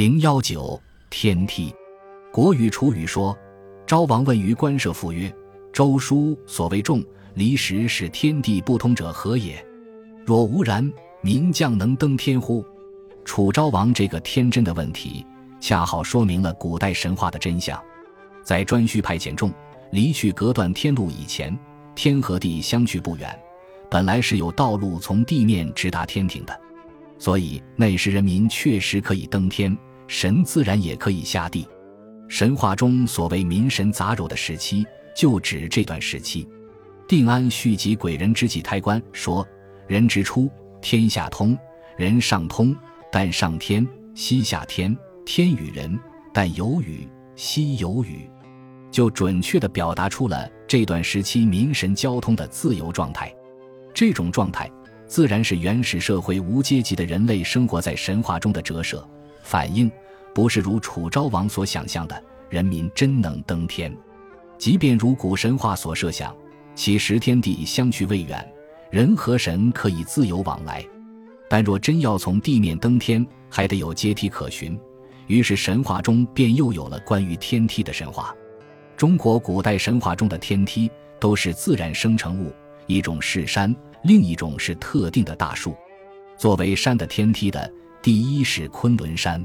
零幺九天梯，国语楚语说：昭王问于官舍父曰：“周书所谓众，离时使天地不通者何也？若无然，民将能登天乎？”楚昭王这个天真的问题，恰好说明了古代神话的真相。在颛顼派遣众离去隔断天路以前，天和地相距不远，本来是有道路从地面直达天庭的，所以那时人民确实可以登天。神自然也可以下地。神话中所谓民神杂糅的时期，就指这段时期。定安续集鬼人之际胎官说：“人之初，天下通，人上通，但上天，西下天，天与人，但有雨，西有雨。”就准确地表达出了这段时期民神交通的自由状态。这种状态，自然是原始社会无阶级的人类生活在神话中的折射。反映不是如楚昭王所想象的，人民真能登天。即便如古神话所设想，其实天地相去未远，人和神可以自由往来。但若真要从地面登天，还得有阶梯可循。于是神话中便又有了关于天梯的神话。中国古代神话中的天梯都是自然生成物，一种是山，另一种是特定的大树。作为山的天梯的。第一是昆仑山，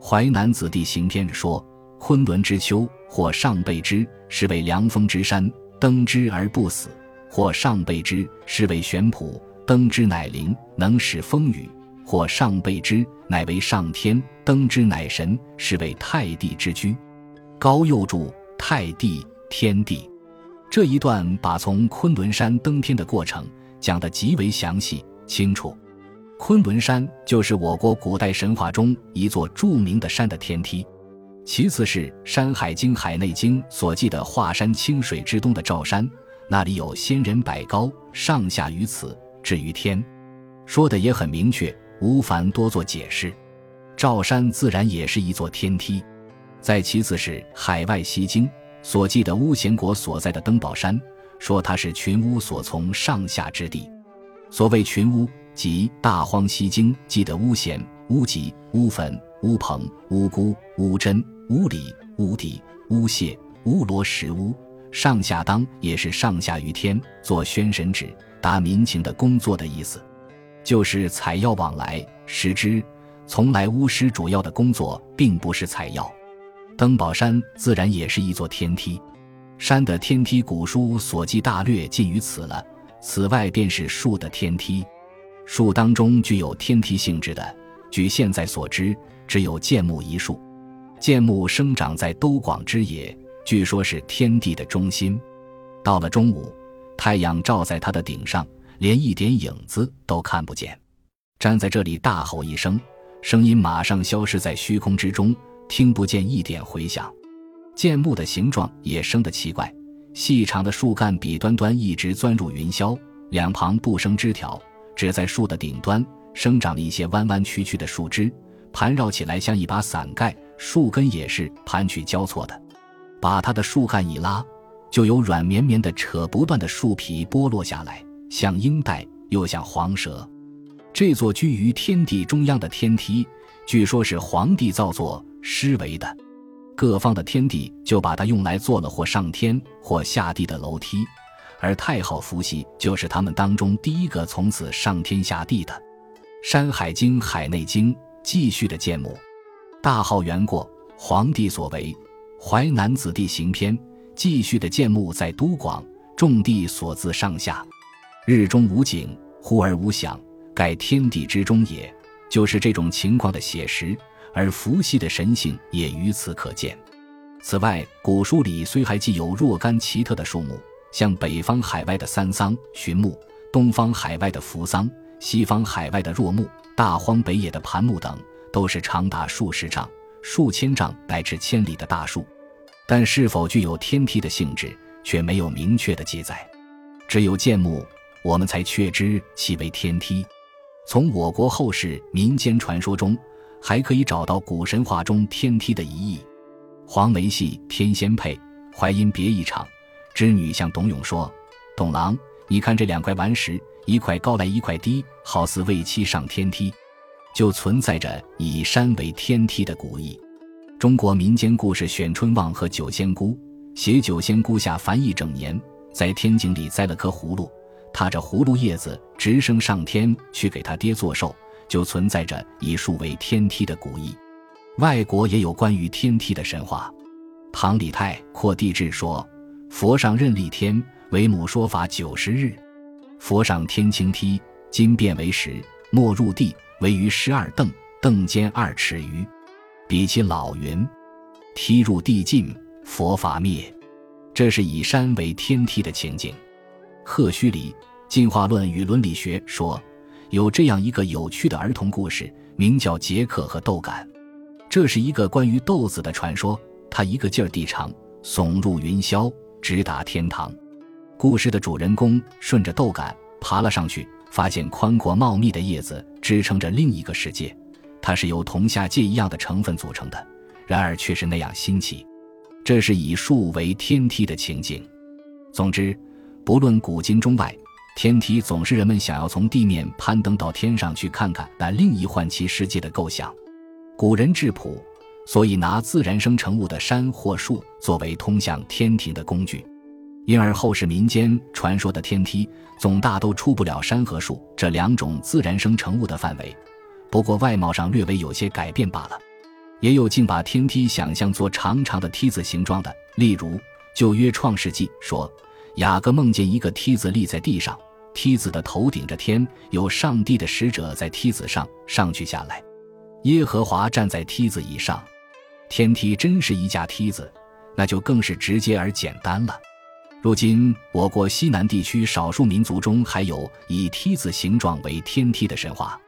《淮南子弟行篇》说：“昆仑之丘，或上备之，是为凉风之山，登之而不死；或上备之，是为玄圃，登之乃灵，能使风雨；或上备之，乃为上天，登之乃神，是为太帝之居。”高佑注《太帝天地》这一段，把从昆仑山登天的过程讲得极为详细清楚。昆仑山就是我国古代神话中一座著名的山的天梯，其次是《山海经·海内经》所记的华山清水之东的赵山，那里有仙人百高，上下于此，至于天，说的也很明确，无烦多做解释。赵山自然也是一座天梯。再其次是《海外西经》所记的巫咸国所在的登宝山，说它是群巫所从上下之地。所谓群巫。即《大荒西经》记得巫咸、巫吉、巫坟、巫鹏、巫姑、巫真、巫里、巫底、巫谢、巫罗十巫，上下当也是上下于天，做宣神旨、达民情的工作的意思，就是采药往来。使之，从来巫师主要的工作并不是采药。登宝山自然也是一座天梯，山的天梯古书所记大略尽于此了。此外便是树的天梯。树当中具有天梯性质的，据现在所知，只有建木一树。建木生长在都广之野，据说是天地的中心。到了中午，太阳照在它的顶上，连一点影子都看不见。站在这里大吼一声，声音马上消失在虚空之中，听不见一点回响。建木的形状也生得奇怪，细长的树干笔端端一直钻入云霄，两旁不生枝条。只在树的顶端生长了一些弯弯曲曲的树枝，盘绕起来像一把伞盖；树根也是盘曲交错的。把它的树干一拉，就有软绵绵的、扯不断的树皮剥落下来，像鹰带，又像黄蛇。这座居于天地中央的天梯，据说是皇帝造作施为的。各方的天帝就把它用来做了或上天或下地的楼梯。而太昊伏羲就是他们当中第一个从此上天下地的，《山海经·海内经》继续的建木，大号元过皇帝所为，《淮南子弟行篇》继续的建木在都广，众地所自上下，日中无景，忽而无响，盖天地之中也。就是这种情况的写实，而伏羲的神性也于此可见。此外，古书里虽还记有若干奇特的树木。像北方海外的三桑、寻木，东方海外的扶桑，西方海外的若木，大荒北野的盘木等，都是长达数十丈、数千丈乃至千里的大树，但是否具有天梯的性质，却没有明确的记载。只有建木，我们才确知其为天梯。从我国后世民间传说中，还可以找到古神话中天梯的一义。黄梅戏《天仙配》，淮阴别一场。织女向董永说：“董郎，你看这两块顽石，一块高来一块低，好似为妻上天梯。”就存在着以山为天梯的古意。中国民间故事《选春望》和九仙姑写九仙姑下凡一整年，在天井里栽了棵葫芦，踏着葫芦叶子直升上天去给他爹做寿，就存在着以树为天梯的古意。外国也有关于天梯的神话。唐李泰《扩地志》说：“佛上任立天，为母说法九十日。佛上天青梯，今变为石，没入地，为于十二凳，凳间二尺余。比其老云：梯入地尽，佛法灭。这是以山为天梯的情景。”赫胥黎《进化论与伦理学》说：“有这样一个有趣的儿童故事，名叫杰克和豆杆。这是一个关于豆子的传说。”他一个劲儿地长，耸入云霄，直达天堂。故事的主人公顺着豆杆爬了上去，发现宽阔茂密的叶子支撑着另一个世界，它是由同下界一样的成分组成的，然而却是那样新奇。这是以树为天梯的情景。总之，不论古今中外，天梯总是人们想要从地面攀登到天上去看看那另一幻奇世界的构想。古人质朴。所以拿自然生成物的山或树作为通向天庭的工具，因而后世民间传说的天梯总大都出不了山和树这两种自然生成物的范围，不过外貌上略微有些改变罢了。也有竟把天梯想象做长长的梯子形状的，例如旧约创世纪说，雅各梦见一个梯子立在地上，梯子的头顶着天，有上帝的使者在梯子上上去下来，耶和华站在梯子以上。天梯真是一架梯子，那就更是直接而简单了。如今我国西南地区少数民族中还有以梯子形状为天梯的神话。